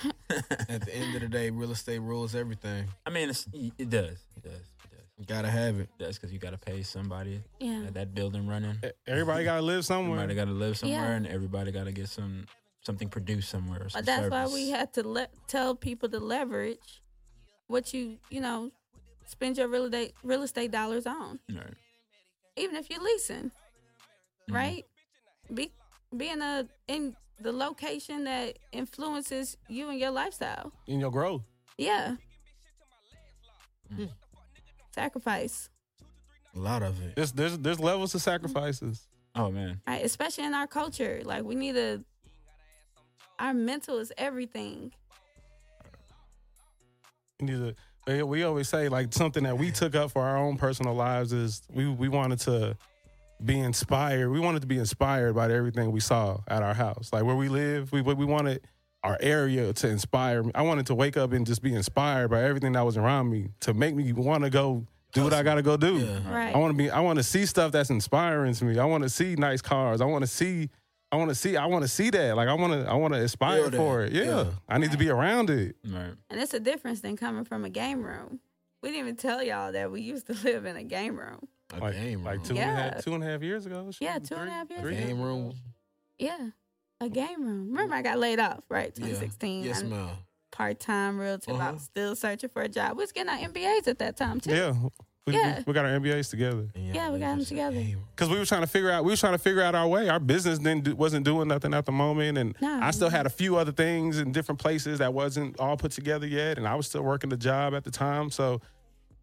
At the end of the day, real estate rules everything. I mean, it's, it does. It does. It does. You gotta have it. That's because you got to pay somebody Yeah. that, that building running. Everybody got to live somewhere. Everybody got to live somewhere, Yeah. and everybody got to get some something produced somewhere. Or some But that's why service. we had to le- tell people to leverage what you you know spend your real estate real estate dollars on, Right. even if you're leasing, Mhm. right? Be be in a in the location that influences you and your lifestyle. in your growth. Yeah. Mm. Sacrifice, A lot of it. There's there's there's levels to sacrifices. Oh man. right? Especially in our culture, like we need to. Our mental is everything. You need to. we- We always say like something that we took up for our own personal lives is we we wanted to be inspired. We wanted to be inspired by everything we saw at our house, like where we live. We we wanted our area to inspire me. I wanted to wake up and just be inspired by everything that was around me to make me want to go do what I got to go do. Yeah. Right. I want to be. I want to see stuff that's inspiring to me. I want to see nice cars. I want to see. I want to see. I want to see that. Like I want to. I want to aspire Feel for it. Yeah. Yeah. I need to be around it. Right. And it's a difference than coming from a game room. We didn't even tell y'all that we used to live in a game room. A Like game room. like two and a half Yeah. two and a half years ago. Yeah, two and a half years three? ago. game room. Yeah, a game room. Remember, I got laid off, right? Yeah. 2016. Yes, I'm ma'am. part-time realtor. I Uh-huh. was still searching for a job. We was getting our MBAs at that time too. Yeah. We, Yeah. we, we got our MBAs together And Yeah, we got them together. because we were trying to figure out. We were trying to figure out our way. Our business didn't do, wasn't doing nothing at the moment, and No. I still had a few other things in different places that wasn't all put together yet, and I was still working the job at the time. So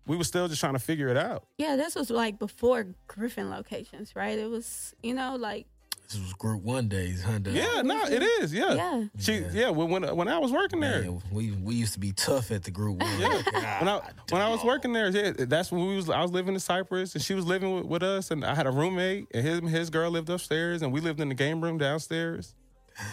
we were still just trying to figure it out. Yeah, this was like before Griffin locations, right? It was, you know, like This was Group One days, huh? Dad? Yeah, no, it mm-hmm. is. Yeah. yeah, She, Yeah. yeah. when when when I was working there, Man, we we used to be tough at the Group One. Yeah. when I when I was working there, yeah, that's when we was. I was living in Cypress, and she was living with, with us, and I had a roommate, and his his girl lived upstairs, and we lived in the game room downstairs.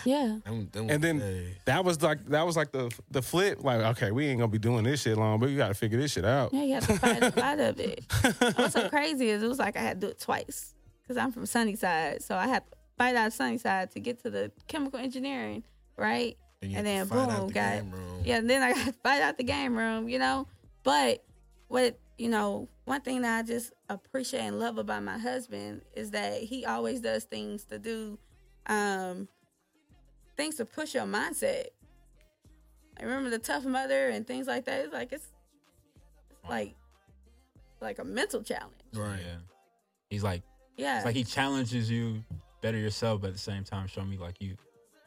yeah. Them- them And then days. that was like that was like the the flip. Like, okay, we ain't gonna be doing this shit long, but we got to figure this shit out. Yeah, you have to fight a lot of it. What's so crazy is it was like I had to do it twice because I'm from Sunnyside, so I had to fight out of Sunnyside to get to the chemical engineering, right? And, and then boom, the got yeah. And then I got to fight out the game room, you know. But what you know, one thing that I just appreciate and love about my husband is that he always does things to do, um, things to push your mindset. I remember the Tough Mudder and things like that. It's like it's, it's like like a mental challenge. Right. Yeah. He's like, Yeah. it's like he challenges you better yourself, but at the same time, show me like you,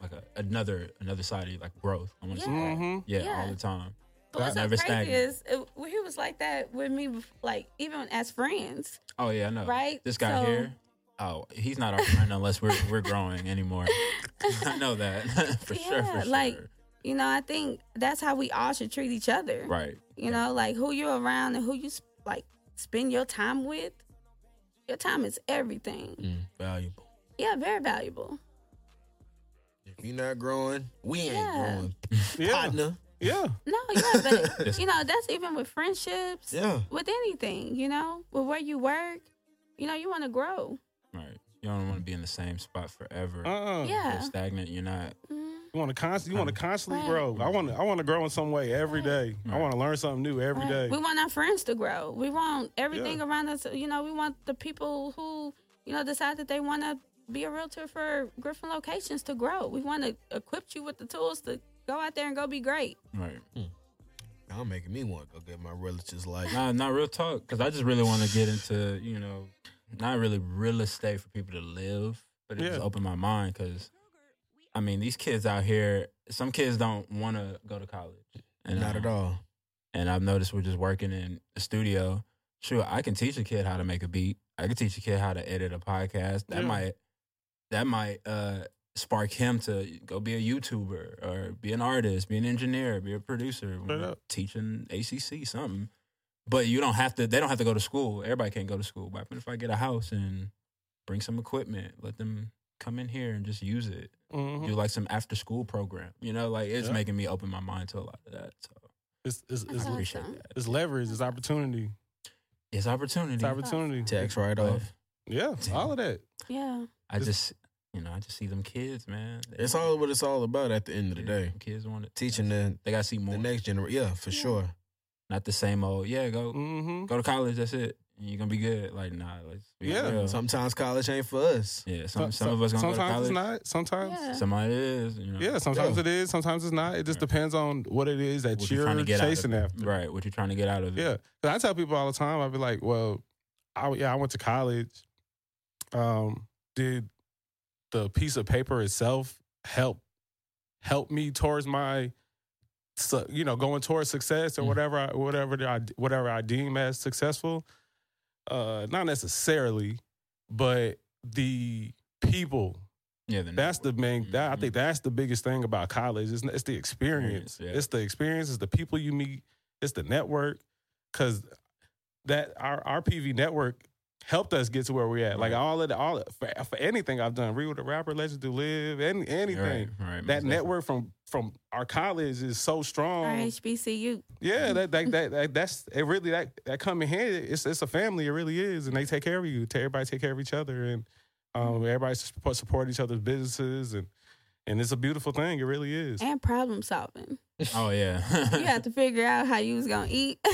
like a, another another side of you, like growth. I want to see that. Mm-hmm. Yeah, Yeah. all the time. but what's so never crazy stagnant. is it, he was like that with me, like even as friends, Oh yeah, I know. right? This guy So- here. Oh, he's not our friend unless we're we're growing anymore. I know that for sure. Yeah, For like- sure. You know, I think that's how we all should treat each other. Right. You know, like who you're around and who you sp- like spend your time with. Your time is everything. Mm, valuable. Yeah, very valuable. If you're not growing, we ain't Yeah. growing. Yeah, Partner. yeah. No, yeah, but you know, that's even with friendships, Yeah. with anything, you know, with where you work, you know, you want to grow. Right. You don't want to be in the same spot forever. Uh-uh. Yeah. You're stagnant. You're not. Mhm. You want to constantly, you want to constantly Right. grow. I want to, I want to grow in some way every day. I Right. want to learn something new every Right. day. We want our friends to grow. We want everything Yeah. around us. You know, we want the people who, you know, decide that they want to be a realtor for Griffin locations to grow. We want to equip you with the tools to go out there and go be great. Right. Hmm. I'm making me want to go get my relatives like. Nah, not real talk. Because I just really want to get into, you know, not really real estate for people to live, but it just opened my mind. Because, I mean, these kids out here, some kids don't want to go to college. And, Not at all. And I've noticed we're just working in a studio. Sure, I can teach a kid how to make a beat. I can teach a kid how to edit a podcast. That Yeah. might that might uh, spark him to go be a YouTuber or be an artist, be an engineer, be a producer, Straight teaching ACC something. But you don't have to. They don't have to go to school. Everybody can't go to school. But if I get a house and bring some equipment, let them come in here and just use it. Mhm. Do like some after school program. You know, like it's Yeah. making me open my mind to a lot of that. So It's, it's, it's, Awesome. that. it's leverage. It's opportunity. It's opportunity. It's opportunity. Tax write off. Yeah, all of that. Yeah. I just, you know, I just see them kids, man. They It's all what it's all about at the end of the day. Kids want it. Teaching the They gotta see more. the next generation. Yeah, for Yeah. sure. Not the same old. Yeah, go Mm-hmm. go to college. That's it. You're gonna be good. Like nah, let's Yeah. real. Sometimes college ain't for us. yeah, some some of us gonna go to college. it's not. Sometimes. Yeah. Somebody is. You know. Yeah, sometimes Yeah. it is. Sometimes it's not. It just Right. depends on what it is that What you're, trying to get of chasing after. Right. What you're trying to get out of it. Yeah. Yeah, 'Cause I tell people all the time. I'd be like, "Well, I yeah, I went to college. Um, did the piece of paper itself help help me towards my, you know, going towards success or Mm. whatever, I, whatever I whatever I deem as successful? Uh, not necessarily, but the people Yeah. The that's the main. That, I think that's the biggest thing about college. It's, it's the experience. Yeah. It's the experience. It's the people you meet. It's the network. Because that our our PV network helped us get to where we're at. Like all of the all for, for anything I've done, read with the rapper, legend to live, any anything. Right. right That most network from from our college is so strong. Or HBCU. Yeah, that, that that that that's it. Really, that that come in hand. It's it's a family. It really is, and they take care of you. Everybody take care of each other, and um, everybody support support each other's businesses, and and it's a beautiful thing. It really is. And problem solving. Oh yeah. You have to figure out how you was gonna eat.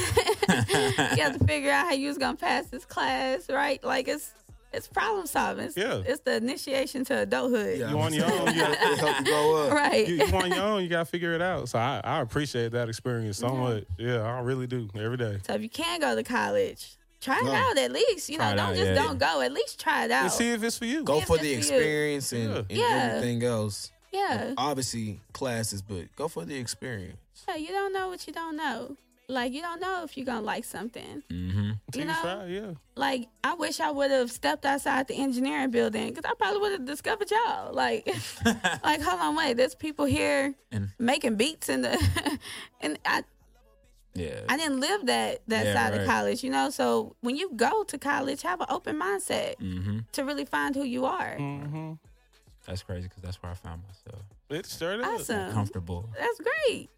you have to figure out how you was gonna pass this class, right? Like it's it's problem solving. It's, Yeah. it's the initiation to adulthood. Yeah, You on your own, you gotta- help you grow up. Right. You, you on your own. You gotta figure it out. So I, I appreciate that experience so Yeah. much. Yeah, I really do every day. So if you can go to college, try it No. out at least. You know, it don't out, just yeah, don't go. At least try it out. And see if it's for you. Go for the for you. experience and, Yeah. and Yeah. everything else. yeah. Obviously classes, but go for the experience. Yeah, you don't know what you don't know. Like you don't know if you're gonna like something. mm-hmm. You you know? try, yeah. Like I wish I would have stepped outside the engineering building because I probably would have discovered y'all. Like, like hold on, wait, there's people here And- making beats in the, and I Yeah. I didn't live that that Yeah, side right. of college, you know. So when you go to college, have an open mindset mm-hmm. to really find who you are. Mm-hmm. That's crazy because that's where I found myself. It sure is. Awesome. Comfortable. That's great.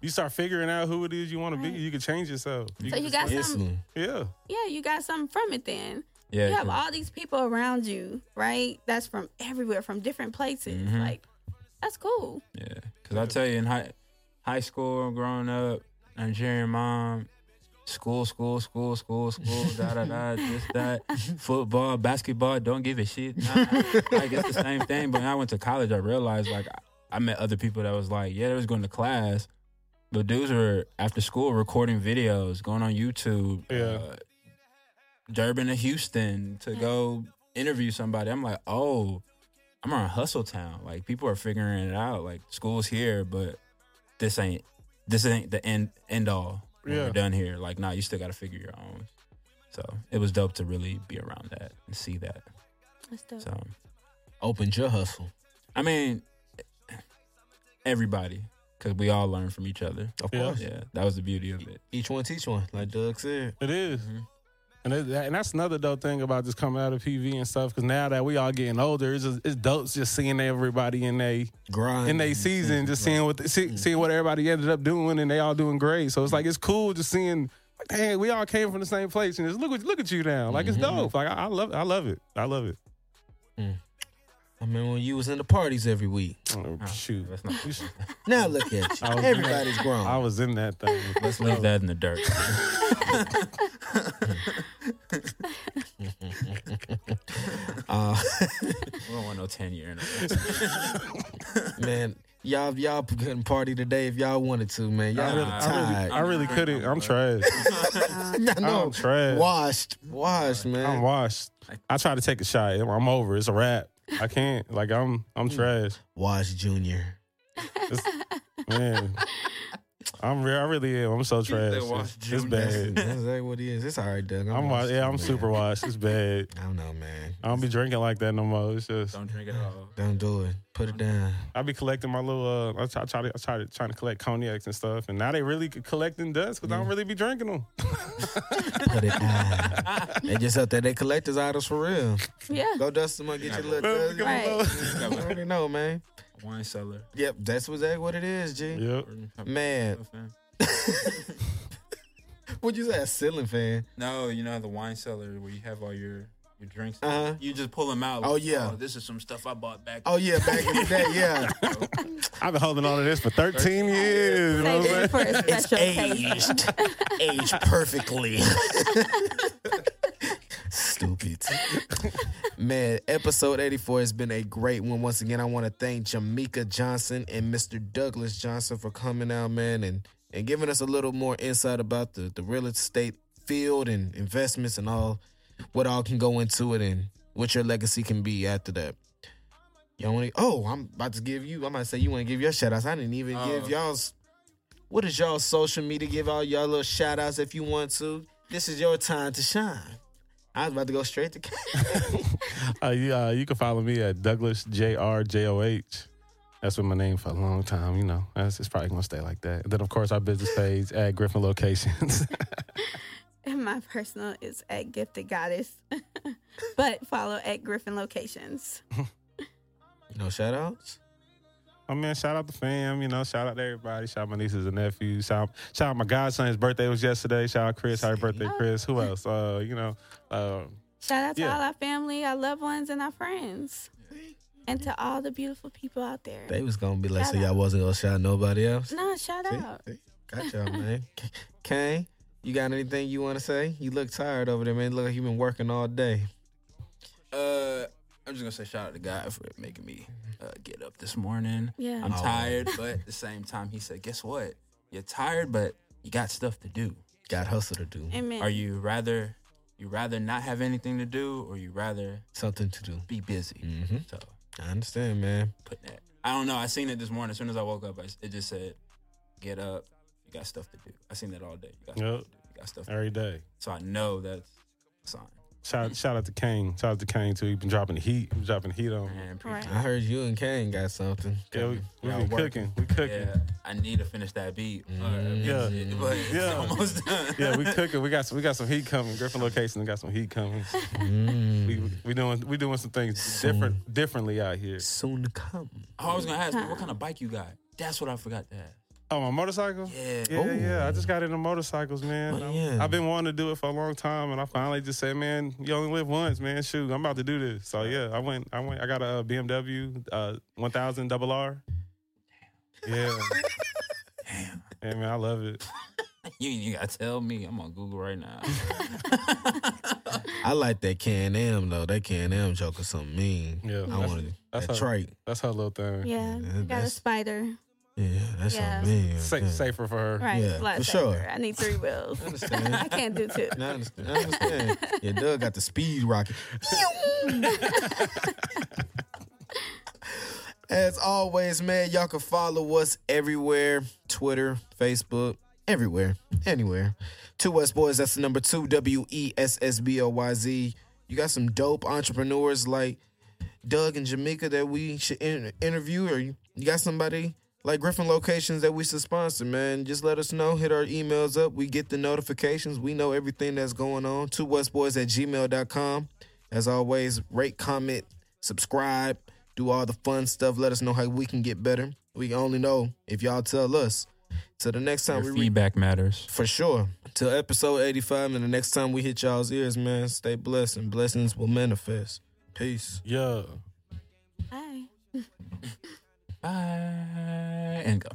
You start figuring out who it is you want to be. You can change yourself. So you got some, Instantly. yeah. yeah, you got something from it then. Yeah. you have all these people around you, right? That's from everywhere, from different places. Mhm. Like, that's cool. Yeah, because I tell you, in high high school, growing up, Nigerian mom, school, school, school, school, school, da da da, this that, football, basketball, don't give a shit. Nah, like it's the same thing. But when I went to college, I realized like I, I met other people that was like, yeah, they was going to class, but dudes were after school recording videos, going on YouTube. Yeah. Uh, Durban to Houston to go interview somebody. I'm like, oh, I'm on Hustle Town. Like people are figuring it out. Like school's here, but this ain't this ain't the end end all. When Yeah. we're done here. Like, nah, you still got to figure your own. So it was dope to really be around that and see that. That's dope. So Opened your hustle. I mean, everybody, because we all learn from each other. Of course. Yeah, that was the beauty of it. Each one teach one, like Doug said. It is. Mhm. And, it, and that's another dope thing about just coming out of PV and stuff. Because now that we all getting older, it's just, it's dope just seeing everybody in they Grind. in they season, just seeing what the, see, mm-hmm. seeing what everybody ended up doing, and they all doing great. So it's like it's cool just seeing. Like, dang, we all came from the same place, and just look at look at you now. Like it's mm-hmm. dope. Like I, I love I love it. I love it. Mm. I mean, when you was in the parties every week. Oh, Oh, shoot. Let's not. Now look at you. I was- Everybody's grown. I was in that thing. Let's leave that in the dirt. Uh, we don't want no ten year anniversary. man, y'all y'all couldn't party today if y'all wanted to, man. Y'all I really, really I really, tired. I really couldn't. I'm trash. I know. I'm trash. Washed, washed, man. I'm washed. I try to take a shot. I'm over. It's a wrap. I can't. Like I'm. I'm hmm. trash. Washed Junior. It's- man, I'm. Re- I really am. I'm so trash. said It's, it's bad. that's exactly what he is. It's all right, Doug. I'm. wa- washed, Yeah, I'm man. super washed. It's bad. I don't know, man. I don't be drinking like that no more. It's just Don't drink it all. Don't do it. Put it down. I be collecting my little. Uh, I try, I try to. I try to trying to collect cognacs and stuff, and now they really collecting dust because I don't really be drinking them. Put it down. they just up there. They collectors items for real. Yeah. Go dust them up, get your little dust. Right. You already know, man. Wine cellar. Yep, that's exactly what it is, G. Yep. Man, what'd you say? A ceiling fan? No, you know the wine cellar where you have all your your drinks. Uh-huh. You just pull them out. Oh, yeah. this is some stuff I bought back. Oh yeah, back in the day, yeah. I've been holding on to this for 13 years. You know what I'm saying? It's aged, aged perfectly. Stupid. Man, episode 84 has been a great one. Once again, I want to thank Jamaica Johnson and Mr. Douglas Johnson for coming out, man, and, and giving us a little more insight about the, the real estate field and investments and all what all can go into it and what your legacy can be after that. Y'all want to? Oh, I'm about to give you. I might say you want to give your shout outs. I didn't even give Oh. y'all's. What is y'all social media? Give all y'all little shout outs if you want to. This is your time to shine. I was about to go straight to. Uh, you, uh, you can follow me at Douglas J R J O H. That's been my name for a long time. You know, that's it's probably gonna stay like that. And then of course our business page at Griffin Locations. And my personal is at Gifted Goddess, but follow at Griffin Locations. no shout outs? Oh man, shout out the fam. You know, shout out to everybody. Shout out my nieces and nephews. Shout shout out my godson's birthday was yesterday. Shout out Chris. Happy birthday, Chris. Who else? Uh, you know, uh, Shout out to Yeah. all our family, our loved ones, and our friends, and to all the beautiful people out there. They was gonna be like, Shout so y'all out. wasn't gonna shout nobody else. no, shout See? out. See? Got y'all, man. Kane, you got anything you want to say? You look tired over there, man. Look like you been working all day. Uh, I'm just gonna say shout out to God for making me uh, get up this morning. Yeah. I'm Oh. tired, but at the same time, He said, "Guess what? You're tired, but you got stuff to do. Got hustle to do. Amen. Are you rather you rather not have anything to do, or you rather Something to do. be busy?" Mm-hmm. So I understand, man. putting that. I don't know. I seen it this morning. As soon as I woke up, I, it just said, "Get up. You got stuff to do." I seen that all day. You got stuff Yep. to do. You got stuff. To do. every day. So I know that's a sign. Shout shout out to Kane. Shout out to Kane too. He been dropping the heat. He been dropping the heat on. me. Man, I heard you and Kane got something. Yeah, we, we been cooking. We cooking. Yeah, I need to finish that beat. Uh, Mm. Yeah. it- but it's Yeah. almost done. Yeah, we cooking. We got some, we got some heat coming. Griffin location got some heat coming. Mm. We we doing we doing some things different differently out here. Soon to come. Oh, I was gonna ask, what kind of bike you got? That's what I forgot to ask. Oh, my motorcycle? Yeah. Yeah, Oh. yeah. I just got into motorcycles, man. Oh, I'm- yeah. I've been wanting to do it for a long time, and I finally just said, "Man, you only live once, man. Shoot, I'm about to do this." So yeah, I went. I went. I got a BMW uh, 1000 double R. Yeah. Damn. Yeah, man, I love it. You, you gotta tell me. I'm on Google right now. I like that Can Am though. That Can Am joke is something mean. Yeah, I that's, wanted that's that how- trike. that's her little thing. Yeah, Yeah, you got a Spyder. Yeah, that's Yeah. something mean. Sa- Safer for her. Right, Yeah, for safer. sure. I need three wheels. I understand. I can't do two. I understand. I understand. yeah, Doug got the speed rocket. As always, man, y'all can follow us everywhere Twitter, Facebook, everywhere, anywhere. Two Wess Boyz, that's the number two, W E S S B O Y Z. You got some dope entrepreneurs like Doug and Jamaica that we should in- interview, or you, you got somebody like Griffin Locations that we should sponsor, man. Just let us know. Hit our emails up. We get the notifications. We know everything that's going on. Two Westboys at gmail.com. As always, rate, comment, subscribe, do all the fun stuff. Let us know how we can get better. We only know if y'all tell us. Till the next time Your we read feedback matters. for sure. Till episode 85 and the next time we hit y'all's ears, man, stay blessed and blessings will manifest. Peace. Yeah. Hi. Bye and go.